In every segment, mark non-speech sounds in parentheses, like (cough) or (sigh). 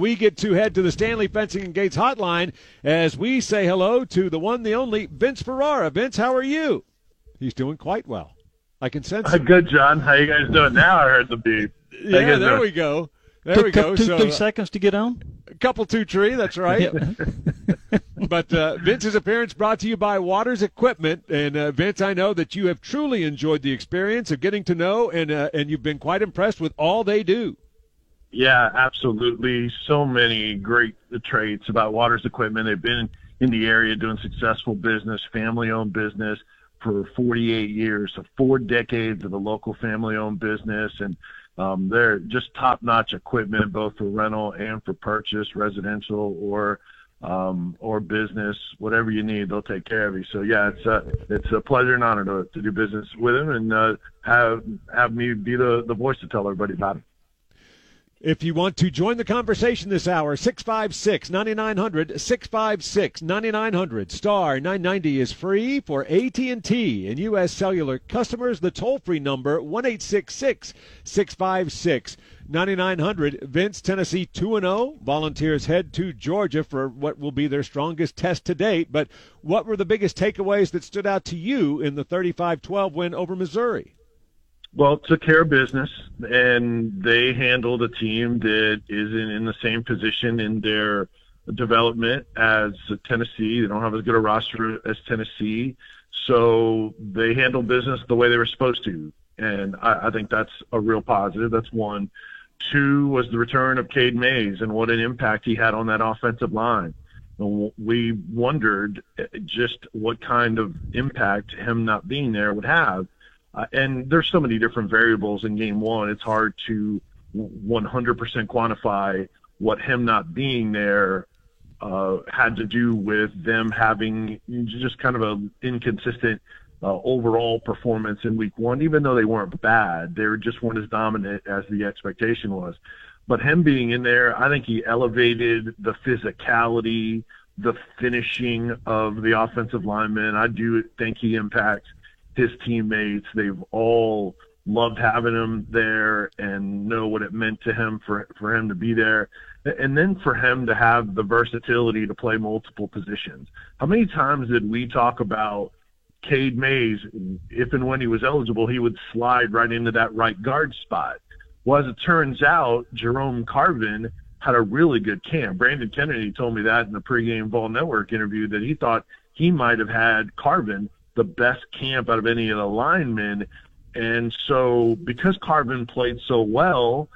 We get to head to the Stanley Fencing and Gates hotline as we say hello to the one, the only Vince Ferrara. Vince, how are you? He's doing quite well. I can sense. Uh, (laughs) good, John. How you guys doing now? I heard the beep. Yeah, there doing? we go. There took, we go. Two, so, three seconds to get on. A couple two tree. That's (laughs) right. (laughs) but uh, Vince's appearance brought to you by Waters Equipment, and uh, Vince, I know that you have truly enjoyed the experience of getting to know, and uh, and you've been quite impressed with all they do. Yeah, absolutely. So many great traits about Waters Equipment. They've been in the area doing successful business, family owned business for 48 years, so four decades of a local family owned business. And um, they're just top notch equipment, both for rental and for purchase, residential or um, or business, whatever you need, they'll take care of you. So yeah, it's a it's a pleasure and honor to, to do business with them and uh, have have me be the the voice to tell everybody about it. If you want to join the conversation this hour, 656 9900, 656 9900, star 990 is free for AT&T and U.S. Cellular customers. The toll-free number, 1-866-656 9900. Vince, Tennessee 2-0. Volunteers head to Georgia for what will be their strongest test to date. But what were the biggest takeaways that stood out to you in the 35-12 win over Missouri? Well, took care of business, and they handled a team that isn't in the same position in their development as Tennessee. They don't have as good a roster as Tennessee, so they handled business the way they were supposed to, and I, I think that's a real positive. That's one. Two was the return of Cade Mays and what an impact he had on that offensive line. We wondered eh, just what kind of impact him not being there would have uh, and there's so many different variables in game one. It's hard to 100% quantify what him not being there uh, had to do with them having just kind of an inconsistent uh, overall performance in week one, even though they weren't bad. They just weren't as dominant as the expectation was. But him being in there, I think he elevated the physicality, the finishing of the offensive linemen. I do think he impacts his teammates. They've all loved having him there and know what it meant to him for for him to be there and then for him to have the versatility to play multiple positions. How many times did we talk about Cade Mays if and when he was eligible he would slide right into that right guard spot. Well, as it turns out, Jerome Carvin had a really good camp. Brandon Kennedy told me that in the pregame Vol Network interview that he thought he might have had Carvin the best camp out of any of the linemen. And so because Carvin played so well,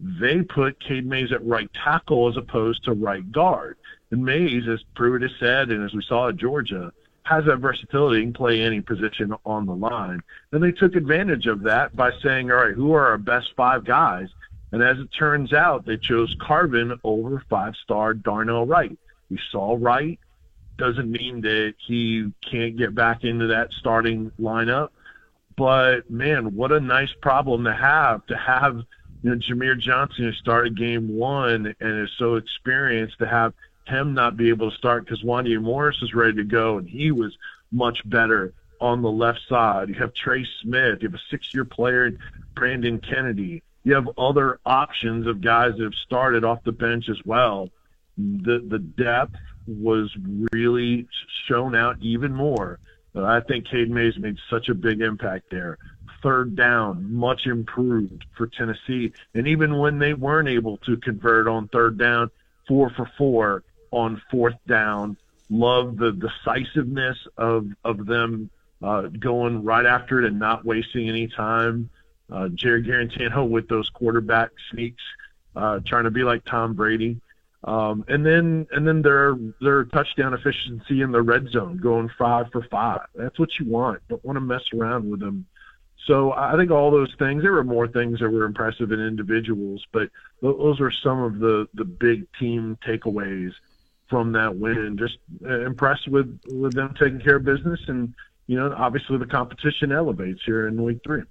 they put Cade Mays at right tackle as opposed to right guard. And Mays, as Pruitt has said, and as we saw at Georgia, has that versatility and play any position on the line. Then they took advantage of that by saying, all right, who are our best five guys? And as it turns out, they chose Carvin over five-star Darnell Wright. We saw Wright doesn't mean that he can't get back into that starting lineup. But man, what a nice problem to have to have you know Jahmir Johnson who started game one and is so experienced to have him not be able to start because Wanya Morris is ready to go and he was much better on the left side. You have Trey Smith, you have a six year player, Brandon Kennedy. You have other options of guys that have started off the bench as well. The the depth was really shown out even more. But I think Cade Mays made such a big impact there. Third down, much improved for Tennessee. And even when they weren't able to convert on third down, four for four on fourth down. Love the decisiveness of of them uh, going right after it and not wasting any time. Uh, Jarrett Guarantano with those quarterback sneaks, uh, trying to be like Tom Brady. Um, and then and then their their touchdown efficiency in the red zone, going five for five. That's what you want. Don't want to mess around with them. So I think all those things. There were more things that were impressive in individuals, but those are some of the the big team takeaways from that win. Just uh, impressed with with them taking care of business, and you know, obviously the competition elevates here in week three.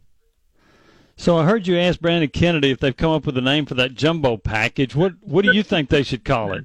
So I heard you ask Brandon Kennedy if they've come up with a name for that jumbo package. What what do you think they should call it?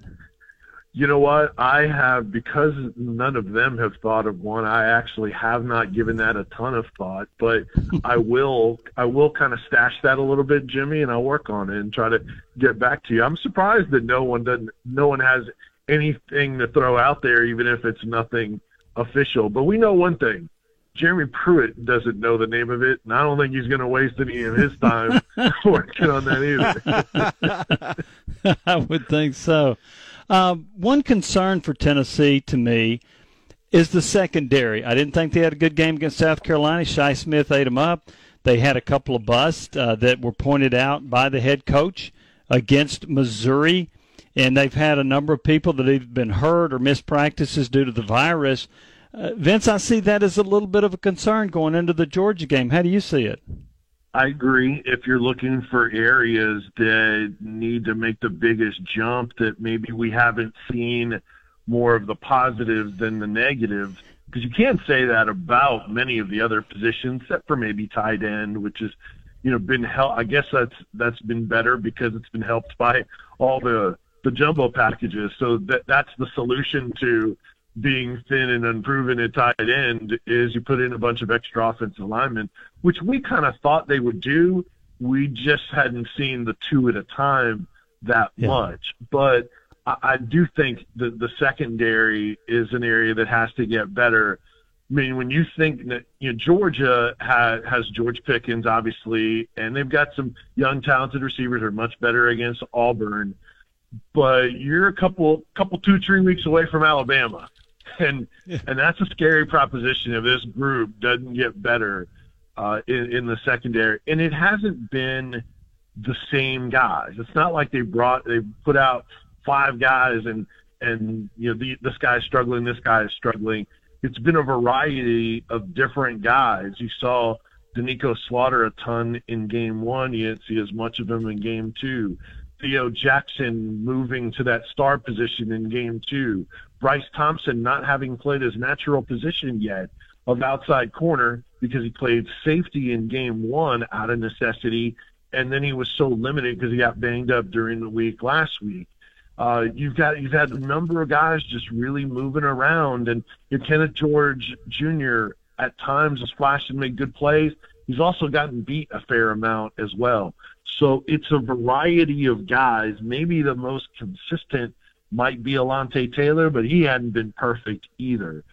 You know what? I have because none of them have thought of one. I actually have not given that a ton of thought, but (laughs) I will. I will kind of stash that a little bit, Jimmy, and I'll work on it and try to get back to you. I'm surprised that no one doesn't. No one has anything to throw out there, even if it's nothing official. But we know one thing: Jeremy Pruitt doesn't know the name of it, and I don't think he's going to waste any of his time (laughs) working on that either. (laughs) I would think so. Um, one concern for Tennessee to me is the secondary. I didn't think they had a good game against South Carolina. Shi Smith ate them up. They had a couple of busts uh, that were pointed out by the head coach against Missouri, and they've had a number of people that have been hurt or missed practices due to the virus. Uh, Vince, I see that as a little bit of a concern going into the Georgia game. How do you see it? I agree. If you're looking for areas that need to make the biggest jump, that maybe we haven't seen more of the positives than the negatives, because you can't say that about many of the other positions, except for maybe tight end, which is, you know, been help. I guess that's that's been better because it's been helped by all the the jumbo packages. So that that's the solution to being thin and unproven at tight end is you put in a bunch of extra offensive linemen, which we kind of thought they would do. We just hadn't seen the two at a time that yeah. much. But I, I do think that the secondary is an area that has to get better. I mean, when you think that you know Georgia has, has George Pickens, obviously, and they've got some young, talented receivers are much better against Auburn, but you're a couple, couple, two, three weeks away from Alabama (laughs) and and that's a scary proposition if this group doesn't get better uh, in, in the secondary. And it hasn't been the same guys. It's not like they brought they put out five guys and and you know the, this guy's struggling, this guy is struggling. It's been a variety of different guys. You saw Doneiko Slaughter a ton in game one. You didn't see as much of him in game two. Theo Jackson moving to that star position in game two. Bryce Thompson not having played his natural position yet of outside corner because he played safety in game one out of necessity. And then he was so limited because he got banged up during the week last week. Uh, you've got you've had a number of guys just really moving around, and your Kenneth George Jr. at times has flashed and made good plays. He's also gotten beat a fair amount as well. So it's a variety of guys. Maybe the most consistent might be Alontae Taylor, but he hadn't been perfect either.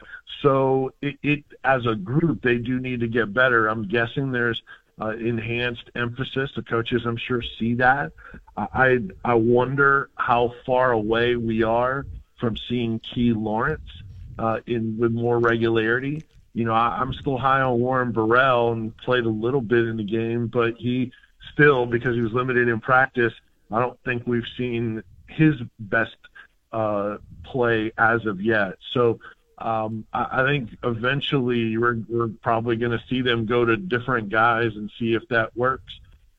So it, it as a group, they do need to get better. I'm guessing there's uh, enhanced emphasis. The coaches, I'm sure, see that. I I wonder how far away we are from seeing Key Lawrence uh, in with more regularity. You know, I, I'm still high on Warren Burrell and played a little bit in the game, but he still, because he was limited in practice, I don't think we've seen his best uh, play as of yet. So um, I, I think eventually we're, we're probably going to see them go to different guys and see if that works.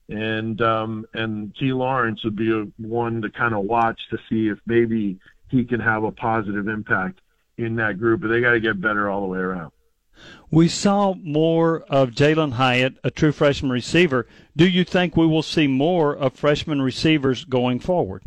And um, and Key Lawrence would be a, one to kind of watch to see if maybe he can have a positive impact in that group. But they got to get better all the way around. We saw more of Jalin Hyatt, a true freshman receiver. Do you think we will see more of freshman receivers going forward?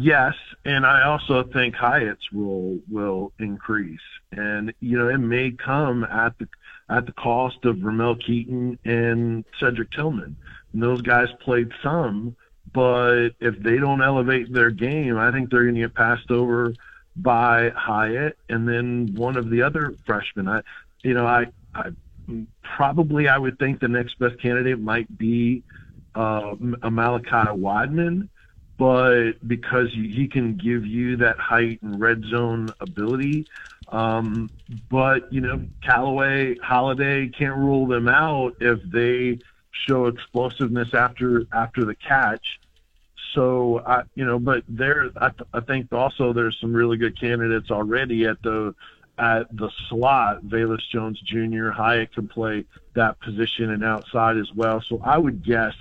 Yes, and I also think Hyatt's will will increase, and you know it may come at the at the cost of Ramel Keyton and Cedric Tillman. And those guys played some, but if they don't elevate their game, I think they're going to get passed over by Hyatt and then one of the other freshmen. I, you know, I, I probably I would think the next best candidate might be uh, Malachi Wideman, but because he can give you that height and red zone ability. Um, but you know, Calloway, Holiday can't rule them out if they show explosiveness after after the catch so I, you know, but there, I, I think also there's some really good candidates already at the at the slot. Velus Jones Jr. Hyatt can play that position and outside as well. So I would guess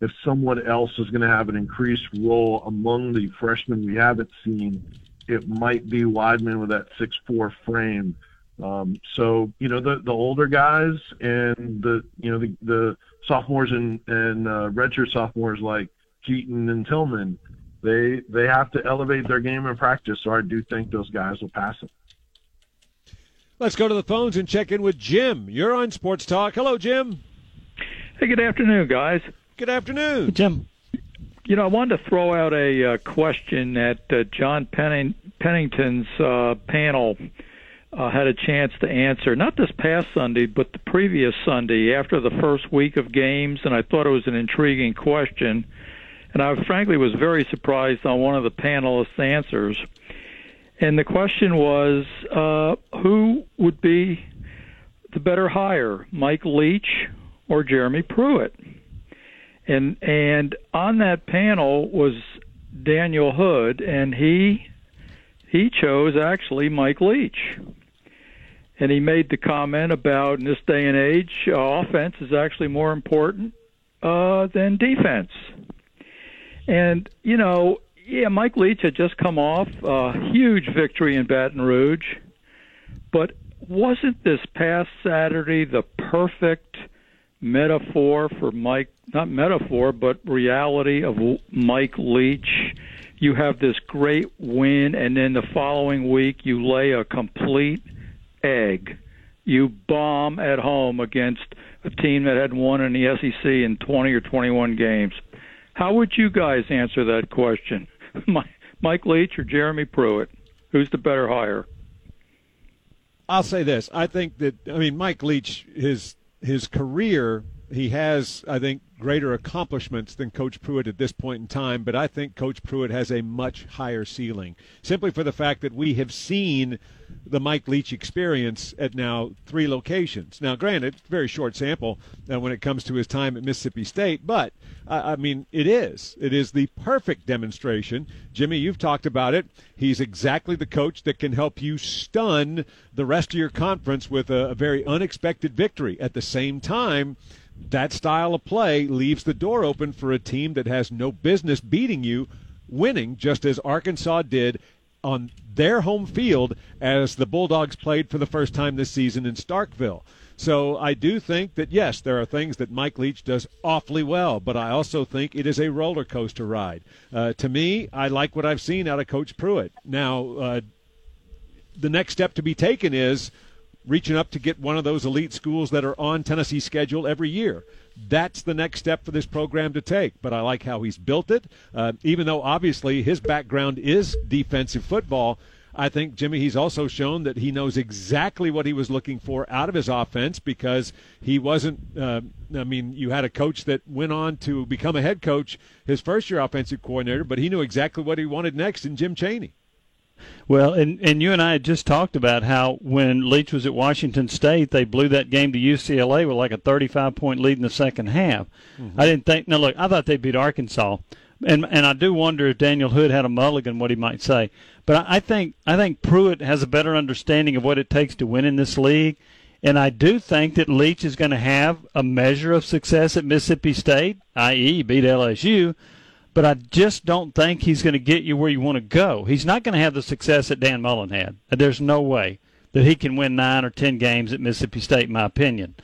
if someone else is going to have an increased role among the freshmen we haven't seen, it might be Wideman with that six four frame. Um, so you know the the older guys and the you know the the sophomores and and uh, redshirt sophomores like Keyton and Tillman, they they have to elevate their game in practice. So I do think those guys will pass it. Let's go to the phones and check in with Jim. You're on Sports Talk. Hello, Jim. Hey, good afternoon, guys. Good afternoon, Jim. You know, I wanted to throw out a uh, question that uh, John Penning- Pennington's uh, panel uh, had a chance to answer, not this past Sunday, but the previous Sunday after the first week of games, and I thought it was an intriguing question. And I frankly was very surprised on one of the panelists' answers. And the question was uh, who would be the better hire, Mike Leach or Jeremy Pruitt? And and on that panel was Daniel Hood, and he he chose actually Mike Leach. And he made the comment about in this day and age, uh, offense is actually more important uh, than defense. And you know, yeah, Mike Leach had just come off a huge victory in Baton Rouge, but wasn't this past Saturday the perfect metaphor for Mike? Not metaphor, but reality of Mike Leach. You have this great win, and then the following week you lay a complete egg. You bomb at home against a team that had won in the SEC in 20 or 21 games. How would you guys answer that question? (laughs) Mike Leach or Jeremy Pruitt? Who's the better hire? I'll say this. I think that I mean Mike Leach his his career he has I think greater accomplishments than Coach Pruitt at this point in time, but I think Coach Pruitt has a much higher ceiling simply for the fact that we have seen the Mike Leach experience at now three locations. Now, granted, very short sample uh, when it comes to his time at Mississippi State, but uh, I mean, it is. It is the perfect demonstration. Jimmy, you've talked about it. He's exactly the coach that can help you stun the rest of your conference with a, a very unexpected victory. At the same time, that style of play leaves the door open for a team that has no business beating you winning, just as Arkansas did on their home field as the Bulldogs played for the first time this season in Starkville. So I do think that yes, there are things that Mike Leach does awfully well, but I also think it is a roller coaster ride. Uh, to me, I like what I've seen out of Coach Pruitt. Now, uh, the next step to be taken is reaching up to get one of those elite schools that are on Tennessee's schedule every year. That's the next step for this program to take. But I like how he's built it. Uh, even though obviously his background is defensive football, I think Jimmy he's also shown that he knows exactly what he was looking for out of his offense because he wasn't. Uh, I mean, you had a coach that went on to become a head coach, his first year offensive coordinator, but he knew exactly what he wanted next in Jim Chaney. Well, and and you and I had just talked about how when Leach was at Washington State, they blew that game to UCLA with like a 35 point lead in the second half. Mm-hmm. I didn't think. Now look, I thought they beat Arkansas, and and I do wonder if Daniel Hood had a mulligan, what he might say. But I, I think I think Pruitt has a better understanding of what it takes to win in this league, and I do think that Leach is going to have a measure of success at Mississippi State, i.e., beat LSU but I just don't think he's going to get you where you want to go. He's not going to have the success that Dan Mullen had. There's no way that he can win nine or ten games at Mississippi State, in my opinion.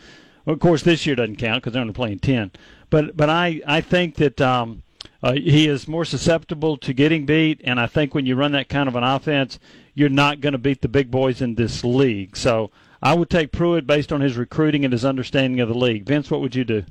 Well, of course, this year doesn't count because they're only playing ten. But but I I think that um, uh, he is more susceptible to getting beat, and I think when you run that kind of an offense, you're not going to beat the big boys in this league. So I would take Pruitt based on his recruiting and his understanding of the league. Vince, what would you do?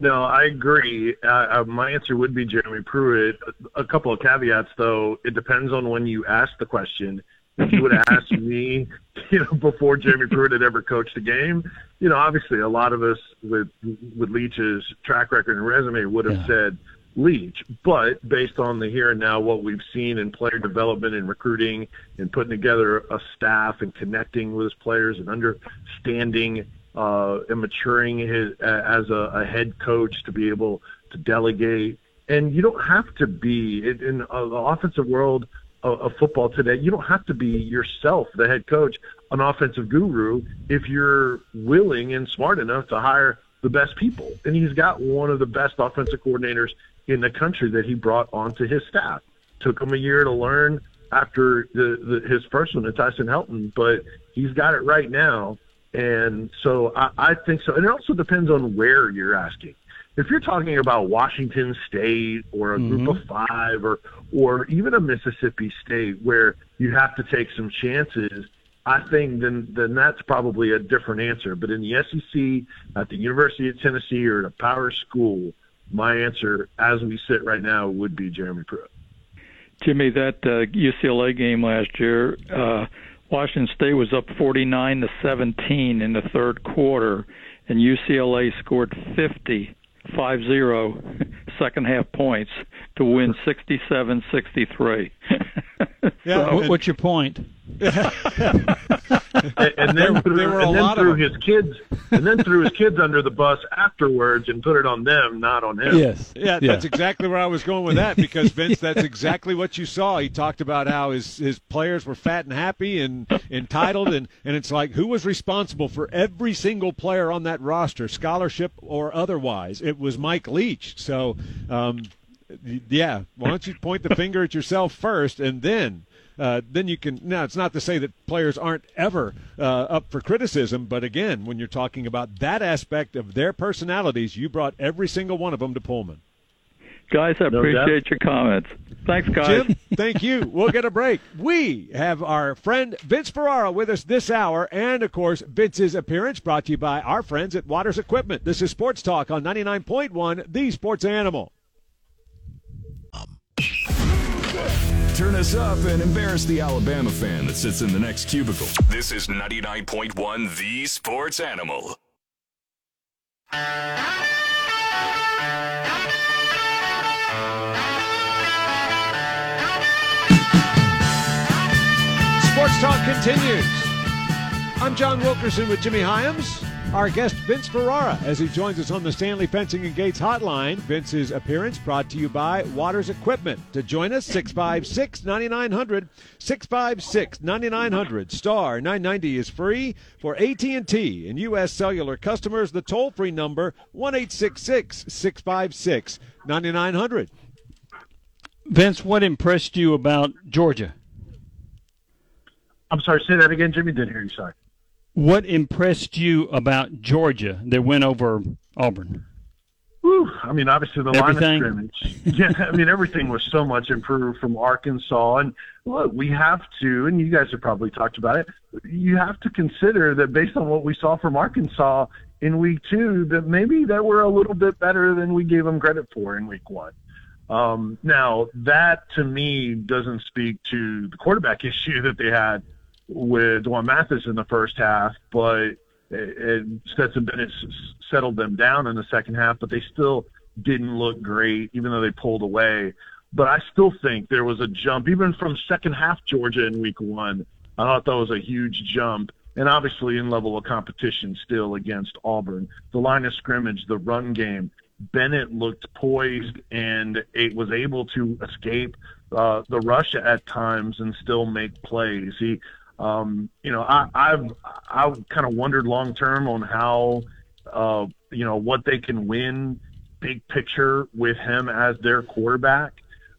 No, I agree. Uh, uh, my answer would be Jeremy Pruitt. A couple of caveats, though. It depends on when you ask the question. If you would have asked (laughs) me, you know, before Jeremy Pruitt had ever coached a game, you know, obviously a lot of us with with Leach's track record and resume would have yeah. said Leach. But based on the here and now, what we've seen in player development and recruiting and putting together a staff and connecting with his players and understanding uh, and maturing his, as a, a head coach to be able to delegate. And you don't have to be in, in uh, the offensive world of, of football today. You don't have to be yourself the head coach, an offensive guru, if you're willing and smart enough to hire the best people. And he's got one of the best offensive coordinators in the country that he brought onto his staff. Took him a year to learn after the, the, his first one Tyson Helton, but he's got it right now. And so I, I think so. And it also depends on where you're asking. if you're talking about Washington State or a group Mhm. of five or or even a Mississippi State where you have to take some chances, I think then then that's probably a different answer. But in the SEC, at the University of Tennessee, or at a power school, my answer, as we sit right now, would be Jeremy Pruitt. Jimmy, that uh, UCLA game last year, uh, Washington State was up 49 to 17 in the third quarter, and UCLA scored 50, 5-0 (laughs) second half points to win 67-63. (laughs) Yeah, What- What's your point? And, (laughs) and then threw, there were a and then lot threw them. his kids and then threw his kids under the bus afterwards and put it on them, not on him. Yes. Yeah, that's exactly where I was going with that because Vince, that's exactly what you saw. He talked about how his his players were fat and happy and entitled, and and it's like who was responsible for every single player on that roster, scholarship or otherwise? It was Mike Leach. So, um, yeah, why don't you point the finger at yourself first, and then. Uh, then you can. Now, it's not to say that players aren't ever uh, up for criticism, but again, when you're talking about that aspect of their personalities, you brought every single one of them to Pullman. guys, I No appreciate your comments. Thanks, guys. Jim, (laughs) thank you. We'll get a break. We have our friend Vince Ferrara with us this hour, and of course, Vince's appearance brought to you by our friends at Waters Equipment. This is Sports Talk on 99.1, the Sports Animal. Turn us up and embarrass the Alabama fan that sits in the next cubicle. This is 99.1 The Sports Animal. Sports Talk continues. I'm John Wilkerson with Jimmy Hyams. Our guest, Vince Ferrara, as he joins us on the Stanley Fencing and Gates hotline. Vince's appearance brought to you by Waters Equipment. To join us, 656 9900, 656 9900. Star 990 is free for AT&T and U.S. Cellular customers. The toll-free number, 1-866-656 9900. Vince, what impressed you about Georgia? I'm sorry, say that again, Jimmy. Didn't hear you. Sorry. What impressed you about Georgia that went over Auburn? Whew, I mean, obviously the Everything? line of scrimmage. (laughs) Yeah, I mean, everything was so much improved from Arkansas. And look, we have to, and you guys have probably talked about it. You have to consider that based on what we saw from Arkansas in week two, that maybe that we're a little bit better than we gave them credit for in week one. Um, now, that to me doesn't speak to the quarterback (laughs) issue that they had with Dwan Mathis in the first half, but and Stetson Bennett settled them down in the second half, but they still didn't look great, even though they pulled away. But I still think there was a jump, even from second half Georgia in week one. I thought that was a huge jump. And obviously, in level of competition still against Auburn. The line of scrimmage, the run game, Bennett looked poised and it was able to escape uh, the rush at times and still make plays. He, um, you know, I, I've I've kind of wondered long term on how, uh, you know, what they can win big picture with him as their quarterback.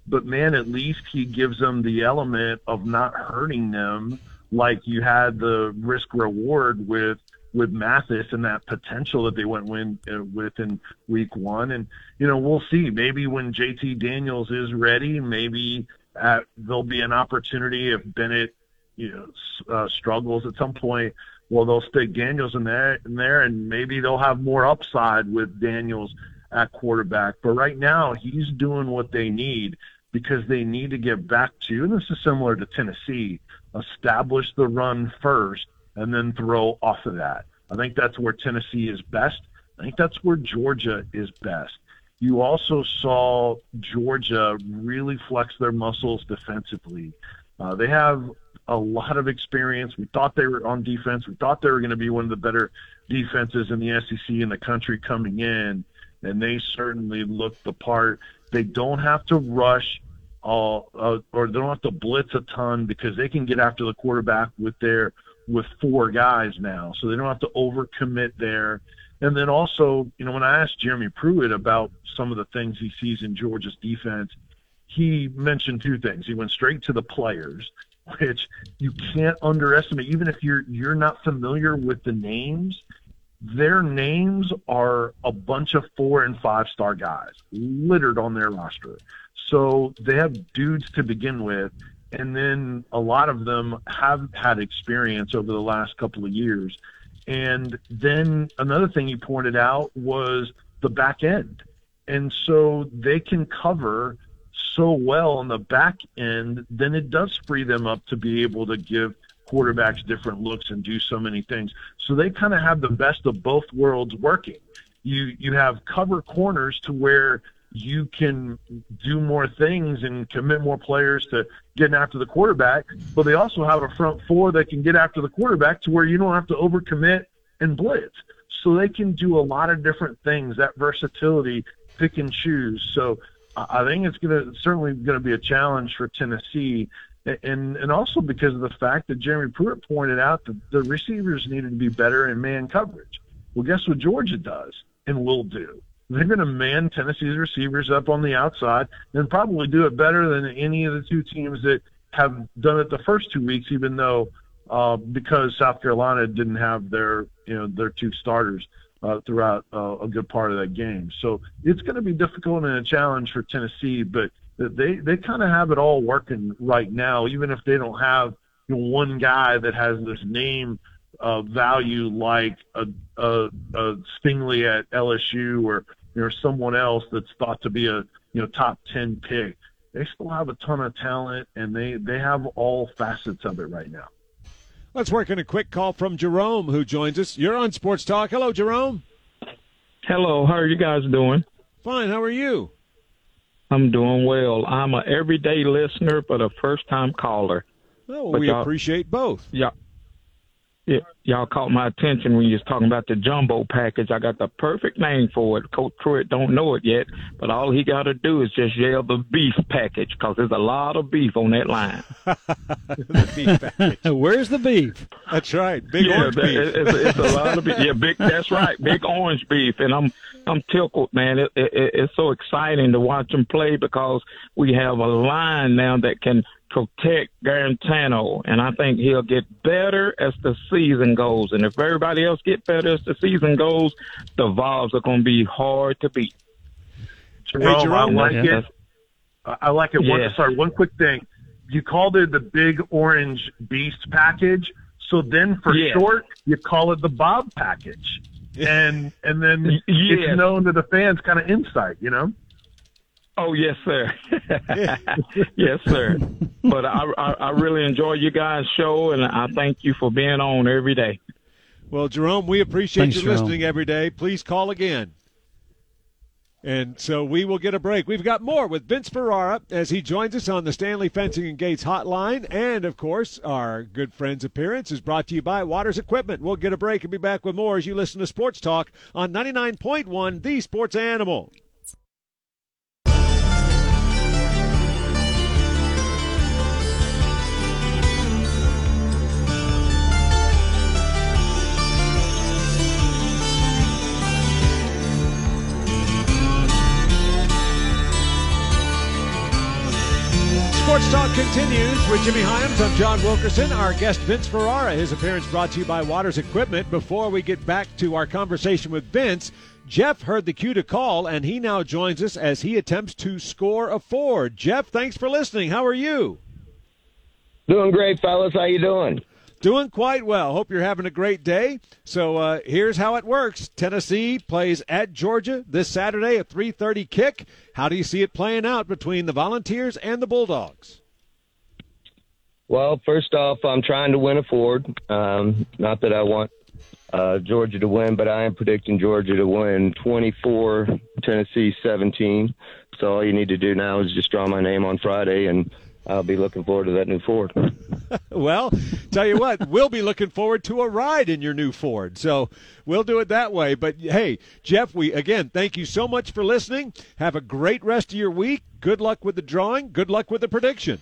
But man, at least he gives them the element of not hurting them like you had the risk reward with with Mathis and that potential that they went win uh, with in week one. And you know, we'll see. Maybe when JT Daniels is ready, maybe uh, there'll be an opportunity if Bennett you know uh, struggles at some point. Well, they'll stick Daniels in there, in there, and maybe they'll have more upside with Daniels at quarterback. But right now, he's doing what they need because they need to get back to, and this is similar to Tennessee, establish the run first and then throw off of that. I think that's where Tennessee is best. I think that's where Georgia is best. You also saw Georgia really flex their muscles defensively. Uh, they have a lot of experience. We thought they were on defense. We thought they were going to be one of the better defenses in the SEC in the country coming in, and they certainly looked the part. They don't have to rush uh, uh, or they don't have to blitz a ton because they can get after the quarterback with their with four guys now, so they don't have to overcommit there. And then also, you know, when I asked Jeremy Pruitt about some of the things he sees in Georgia's defense, he mentioned two things. He went straight to the players, which you can't underestimate. Even if you're you're not familiar with the names, their names are a bunch of four and five star guys littered on their roster. So they have dudes to begin with, and then a lot of them have had experience over the last couple of years. And then another thing you pointed out was the back end. And so they can cover so well on the back end, then it does free them up to be able to give quarterbacks different looks and do so many things. So they kind of have the best of both worlds working. You you have cover corners to where you can do more things and commit more players to getting after the quarterback, but they also have a front four that can get after the quarterback to where you don't have to overcommit and blitz. So they can do a lot of different things, that versatility, pick and choose. So I think it's going to certainly going to be a challenge for Tennessee. And and also because of the fact that Jeremy Pruitt pointed out that the receivers needed to be better in man coverage. Well, guess what Georgia does and will do? they're going to man Tennessee's receivers up on the outside and probably do it better than any of the two teams that have done it the first two weeks, even though uh, because South Carolina didn't have their you know their two starters uh, throughout uh, a good part of that game. So it's going to be difficult and a challenge for Tennessee, but they they kind of have it all working right now, even if they don't have you know, one guy that has this name uh, value like a, a, a Stingley at LSU or you know someone else that's thought to be a you know top ten pick. They still have a ton of talent, and they they have all facets of it right now. Let's work in a quick call from Jerome, who joins us. You're on Sports Talk. Hello, Jerome. Hello. How are you guys doing? Fine. How are you? I'm doing well. I'm a everyday listener, but a first time caller. Well, we appreciate both. Yeah, y- y'all caught my attention when you was talking about the jumbo package. I got the perfect name for it. Coach Pruitt don't know it yet, but all he got to do is just yell the beef package because there's a lot of beef on that line. (laughs) the beef package. (laughs) Where's the beef? That's right, big yeah, orange beef. It's, it's, a lot of beef. Yeah, big. That's right, big orange beef. And I'm I'm tickled, man. It, it, it's so exciting to watch them play because we have a line now that can protect Guarantano, and I think he'll get better as the season goes. And if everybody else get better as the season goes, the Vols are going to be hard to beat. Jerome, hey, Jerome I like yeah. it. I like it. One, sorry, one quick thing. You called it the Big Orange Beast package. So then, for yeah. short, you call it the Bob package, and and then yes. it's known to the fans, kind of insight, you know. Oh yes, sir. (laughs) yes, sir. But I, I, I really enjoy you guys' show, and I thank you for being on every day. Well, Jerome, we appreciate Thanks, you Jerome. listening every day. Please call again. And so we will get a break. We've got more with Vince Ferrara as he joins us on the Stanley Fencing and Gates hotline. And, of course, our good friend's appearance is brought to you by Waters Equipment. We'll get a break and be back with more as you listen to Sports Talk on 99.1 The Sports Animal. Sports Talk continues with Jimmy Hyams. I'm John Wilkerson. Our guest Vince Ferrara. His appearance brought to you by Waters Equipment. Before we get back to our conversation with Vince, Jeff heard the cue to call, and he now joins us as he attempts to score a four. Jeff, thanks for listening. How are you? Doing great, fellas. How you doing? Doing quite well. Hope you're having a great day. So uh, here's how it works: Tennessee plays at Georgia this Saturday, a 3:30 kick. How do you see it playing out between the Volunteers and the Bulldogs? Well, first off, I'm trying to win a Ford. Um, not that I want uh, Georgia to win, but I am predicting Georgia to win 24, Tennessee 17. So all you need to do now is just draw my name on Friday and I'll be looking forward to that new Ford. (laughs) well, tell you what, we'll be looking forward to a ride in your new Ford. So we'll do it that way. But hey, Jeff, we again thank you so much for listening. Have a great rest of your week. Good luck with the drawing. Good luck with the prediction.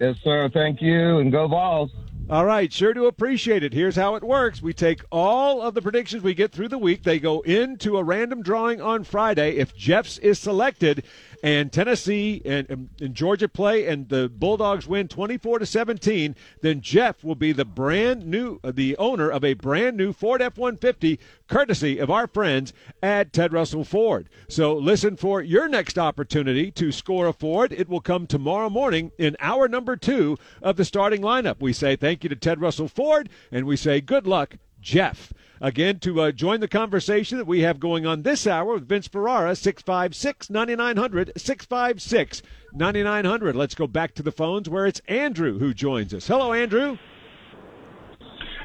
Yes, sir. Thank you, and go Vols. All right, sure do appreciate it. Here's how it works. We take all of the predictions we get through the week. They go into a random drawing on Friday. If Jeff's is selected, and Tennessee and, and Georgia play, and the Bulldogs win 24 to 17, then Jeff will be the brand new, uh, the owner of a brand new Ford F-150, courtesy of our friends at Ted Russell Ford. So listen for your next opportunity to score a Ford. It will come tomorrow morning in hour number two of the starting lineup. We say thank you to Ted Russell Ford, and we say good luck, Jeff. Again, to uh, join the conversation that we have going on this hour with Vince Ferrara, 656 9900, 656 9900. Let's go back to the phones where it's Andrew who joins us. Hello, Andrew.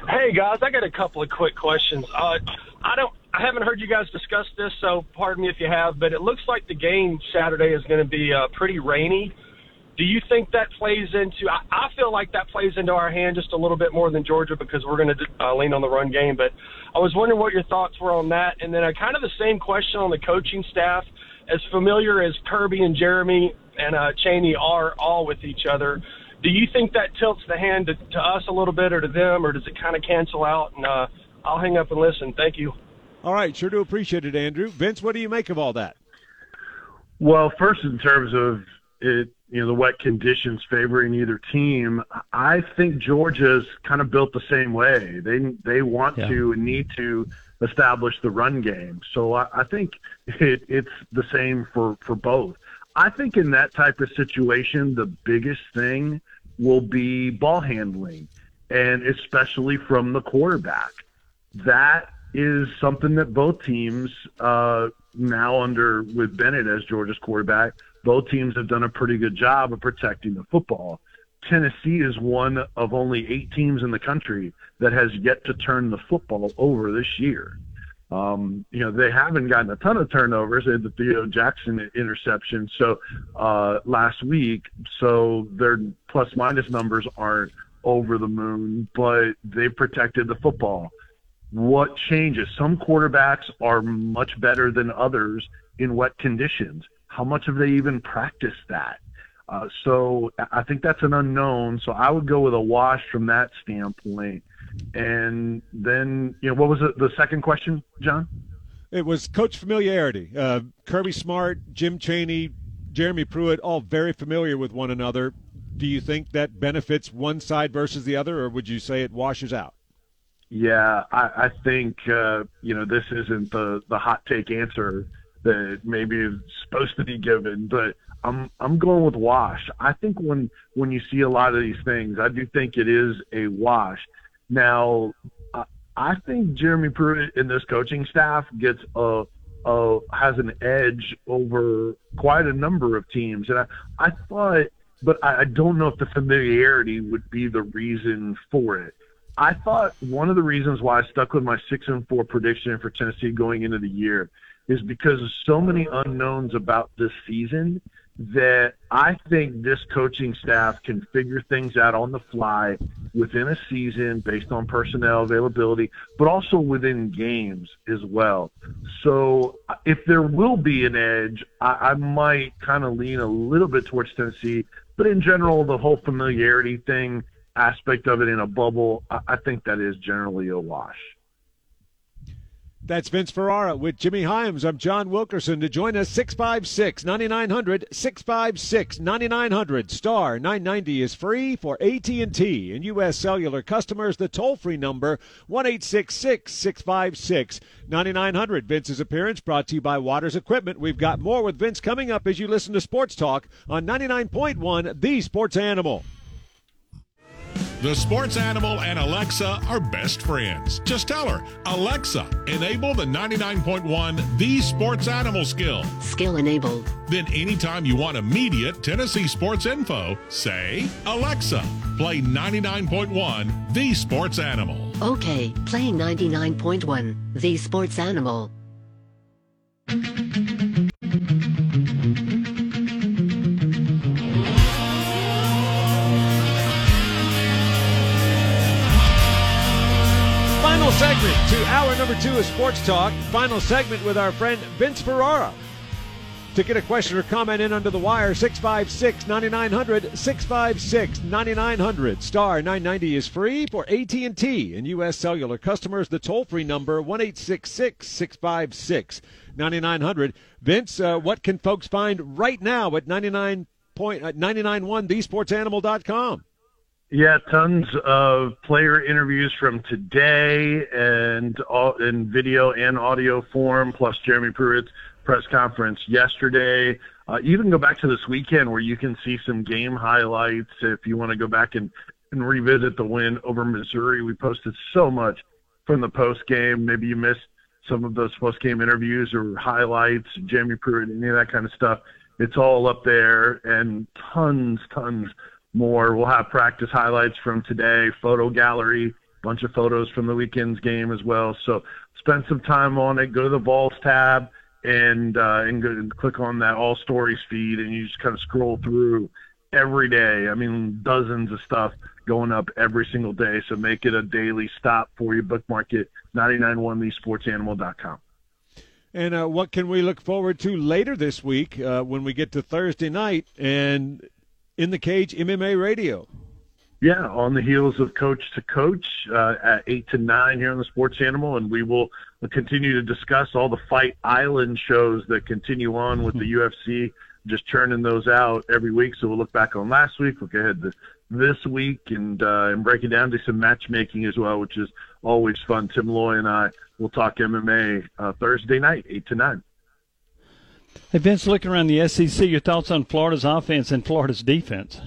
Hey, guys, I got a couple of quick questions. Uh, I don't. I haven't heard you guys discuss this, so pardon me if you have, but it looks like the game Saturday is going to be uh, pretty rainy. Do you think that plays into? I, I feel like that plays into our hand just a little bit more than Georgia because we're going to uh, lean on the run game. But I was wondering what your thoughts were on that, and then a kind of the same question on the coaching staff. As familiar as Kirby and Jeremy and uh, Chaney are all with each other, do you think that tilts the hand to, to us a little bit or to them, or does it kind of cancel out? And uh, I'll hang up and listen. Thank you. All right, sure do appreciate it, Andrew. Vince, what do you make of all that? Well, first in terms of it, you know, the wet conditions favoring either team, I think Georgia's kind of built the same way. They they want Yeah. to and need to establish the run game. So I, I think it, it's the same for for both. I think in that type of situation, the biggest thing will be ball handling, and especially from the quarterback. That is something that both teams uh, now under with Bennett as Georgia's quarterback, both teams have done a pretty good job of protecting the football. Tennessee is one of only eight teams in the country that has yet to turn the football over this year. Um, you know, they haven't gotten a ton of turnovers. They had the Theo Jackson interception so uh, last week, so their plus minus numbers aren't over the moon, but they protected the football. What changes? Some quarterbacks are much better than others in wet conditions. How much have they even practiced that? Uh, so I think that's an unknown. So I would go with a wash from that standpoint. And then, you know, what was it, the second question, John? It was coach familiarity. Uh, Kirby Smart, Jim Chaney, Jeremy Pruitt, all very familiar with one another. Do you think that benefits one side versus the other, or would you say it washes out? Yeah, I, I think uh, you know this isn't the the hot take answer that maybe is supposed to be given, but I'm I'm going with wash. I think when when you see a lot of these things, I do think it is a wash. Now, I, I think Jeremy Pruitt and this coaching staff gets a, a has an edge over quite a number of teams, and I I thought, but I, I don't know if the familiarity would be the reason for it. I thought one of the reasons why I stuck with my six and four prediction for Tennessee going into the year is because of so many unknowns about this season that I think this coaching staff can figure things out on the fly within a season based on personnel availability, but also within games as well. So uh, if there will be an edge, I, I might kind of lean a little bit towards Tennessee. But in general, the whole familiarity thing aspect of it in a bubble, I, I think that is generally a wash. That's Vince Ferrara with Jimmy Hyams. I'm John Wilkerson. To join us, 656 9900, 656 9900. Star 990 is free for AT&T and U.S. Cellular customers. The toll-free number, 1-866-656 9900. Vince's appearance brought to you by Waters Equipment. We've got more with Vince coming up as you listen to Sports Talk on 99.1, The Sports Animal. The sports animal and Alexa are best friends. Just tell her, Alexa, enable the 99.1 The Sports Animal skill. Skill enabled. Then, anytime you want immediate Tennessee sports info, say, Alexa, play 99.1 The Sports Animal. Okay, playing 99.1. The Sports Animal. Segment to hour number two of Sports Talk. Final segment with our friend Vince Ferrara. to get a question or comment in under the wire. 656 9900 656 9900. Star 990 is free for AT&T and U.S. Cellular customers. The toll-free number 1-866 656 9900. Vince, uh, what can folks find right now at 99 point, uh, 991 thesportsanimal.com? Yeah, tons of player interviews from today and all, in video and audio form, plus Jeremy Pruitt's press conference yesterday. Uh, even go back to this weekend where you can see some game highlights if you want to go back and, and revisit the win over Missouri. We posted so much from the post game. Maybe you missed some of those post game interviews or highlights, Jeremy Pruitt, any of that kind of stuff. It's all up there and tons, tons more. We'll have practice highlights from today, photo gallery, bunch of photos from the weekend's game as well. So spend some time on it. Go to the Vols tab and uh, and, go, and click on that All Stories feed, and you just kind of scroll through every day. I mean, dozens of stuff going up every single day. So make it a daily stop for you. Bookmark it 991thesportsanimal.com. And uh, what can we look forward to later this week uh, when we get to Thursday night and in the cage MMA radio? Yeah, on the heels of Coach to Coach uh, at eight to nine here on the Sports Animal, and we will continue to discuss all the Fight Island shows that continue on with the UFC. Just churning those out every week. So we'll look back on last week, look ahead to this week, and uh, and break it down to some matchmaking as well, which is always fun. Tim Loy and I will talk MMA uh, Thursday night, eight to nine. Hey Vince, looking around the SEC, your thoughts on Florida's offense and Florida's defense?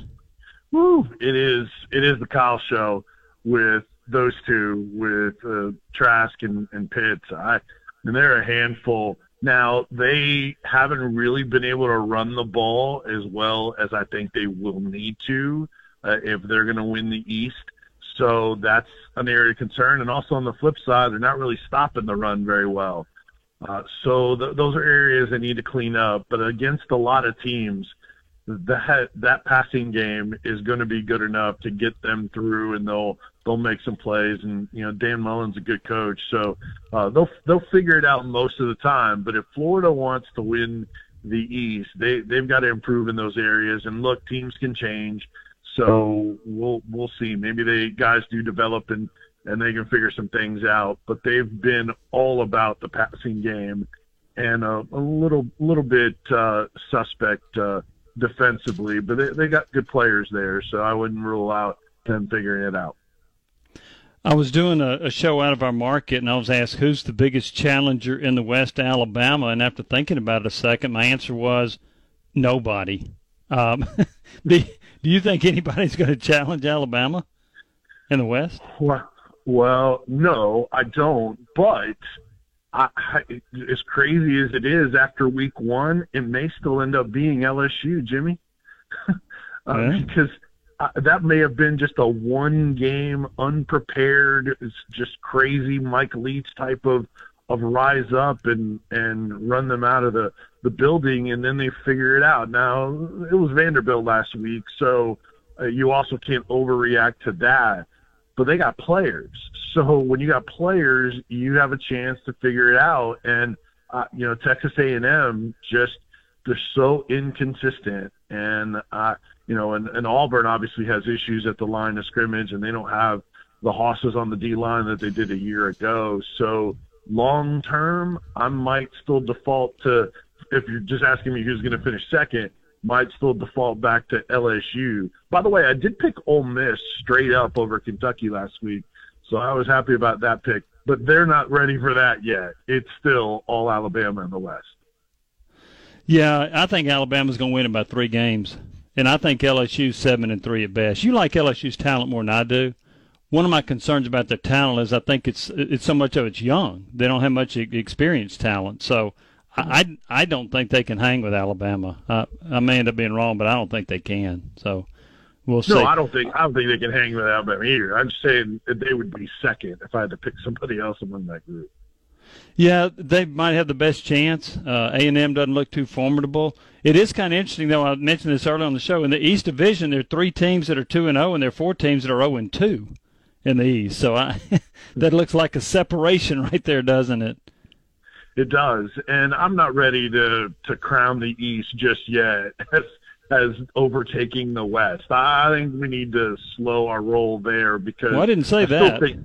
Woo! It is it is the Kyle show with those two, with uh, Trask and, and Pitts. I and they're a handful. Now they haven't really been able to run the ball as well as I think they will need to uh, if they're going to win the East. So that's an area of concern. And also on the flip side, they're not really stopping the run very well. Uh, so th- those are areas that need to clean up. But against a lot of teams, that that passing game is going to be good enough to get them through, and they'll they'll make some plays. And you know, Dan Mullen's a good coach, so uh, they'll they'll figure it out most of the time. But if Florida wants to win the East, they they've got to improve in those areas. And look, teams can change, so we'll we'll see. Maybe they guys do develop and and they can figure some things out. But they've been all about the passing game, and a, a little little bit uh, suspect uh, defensively. But they, they got good players there, so I wouldn't rule out them figuring it out. I was doing a, a show out of our market, and I was asked who's the biggest challenger in the West, Alabama. And after thinking about it a second, my answer was nobody. Um, (laughs) do, do you think anybody's going to challenge Alabama in the West? Well, well, no, I don't. But I, I, as crazy as it is, after week one, it may still end up being LSU, Jimmy, (laughs) uh, Yeah. because uh, that may have been just a one game unprepared, it's just crazy Mike Leach type of of rise up and and run them out of the the building, and then they figure it out. Now it was Vanderbilt last week, so uh, you also can't overreact to that but they got players. So when you got players, you have a chance to figure it out. And uh, you know, Texas A&M just they're so inconsistent, and uh, you know, and, and Auburn obviously has issues at the line of scrimmage, and they don't have the hosses on the D line that they did a year ago. So long term, I might still default to if you're just asking me who's going to finish second might still default back to LSU. By the way, I did pick Ole Miss straight up over Kentucky last week, so I was happy about that pick. But they're not ready for that yet. It's still all Alabama in the West. Yeah, I think Alabama's going to win about three games, and I think LSU's seven and three at best. You like LSU's talent more than I do. One of my concerns about their talent is I think it's it's so much of it's young. They don't have much e- experienced talent, so I I don't think they can hang with Alabama. I, I may end up being wrong, but I don't think they can. So we'll see. No, I don't think I don't think they can hang with Alabama either. I'm just saying that they would be second if I had to pick somebody else among that group. Yeah, they might have the best chance. Uh, A and M doesn't look too formidable. It is kind of interesting, though. I mentioned this earlier on the show. In the East Division, there are three teams that are two and zero, and there are four teams that are zero and two in the East. So I, (laughs) that looks like a separation (laughs) right there, doesn't it? It does, and I'm not ready to to crown the East just yet (laughs) as as overtaking the West. I think we need to slow our roll there because Well, I didn't say I that. think-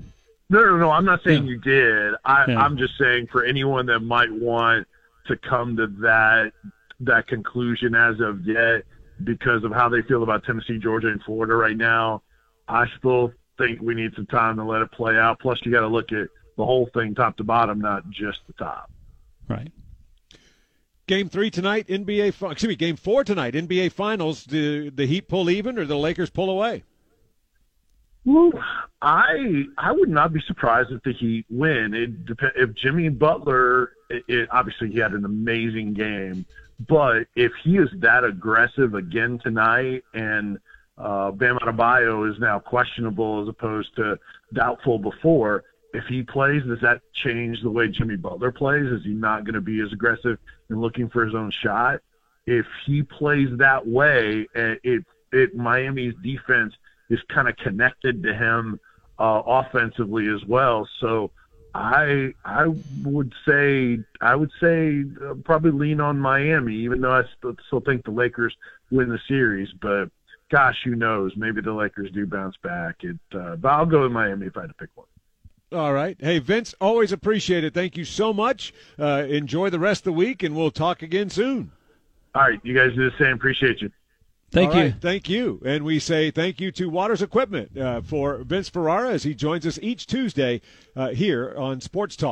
no, no, no. I'm not saying Yeah. you did. I, Yeah. I'm just saying for anyone that might want to come to that that conclusion as of yet because of how they feel about Tennessee, Georgia, and Florida right now. I still think we need some time to let it play out. Plus, you got to look at the whole thing, top to bottom, not just the top. Right. Game three tonight, NBA. Excuse me, game four tonight, NBA Finals. Do the Heat pull even or the Lakers pull away? Woo. I I would not be surprised if the Heat win. It dep- if Jimmy Butler. It, it, obviously, he had an amazing game, but if he is that aggressive again tonight, and uh, Bam Adebayo is now questionable as opposed to doubtful before. If he plays, does that change the way Jimmy Butler plays? Is he not going to be as aggressive and looking for his own shot? If he plays that way, eh, it it Miami's defense is kind of connected to him uh, offensively as well. So I I would say I would say uh, probably lean on Miami, even though I still, still think the Lakers win the series. But gosh, who knows? Maybe the Lakers do bounce back. It, uh, but I'll go with Miami if I had to pick one. All right. Hey, Vince, always appreciate it. Thank you so much. Uh, enjoy the rest of the week, and we'll talk again soon. All right, you guys do the same. Appreciate you. Thank All you. right, thank you. And we say thank you to Waters Equipment uh, for Vince Ferrara as he joins us each Tuesday uh, here on Sports Talk.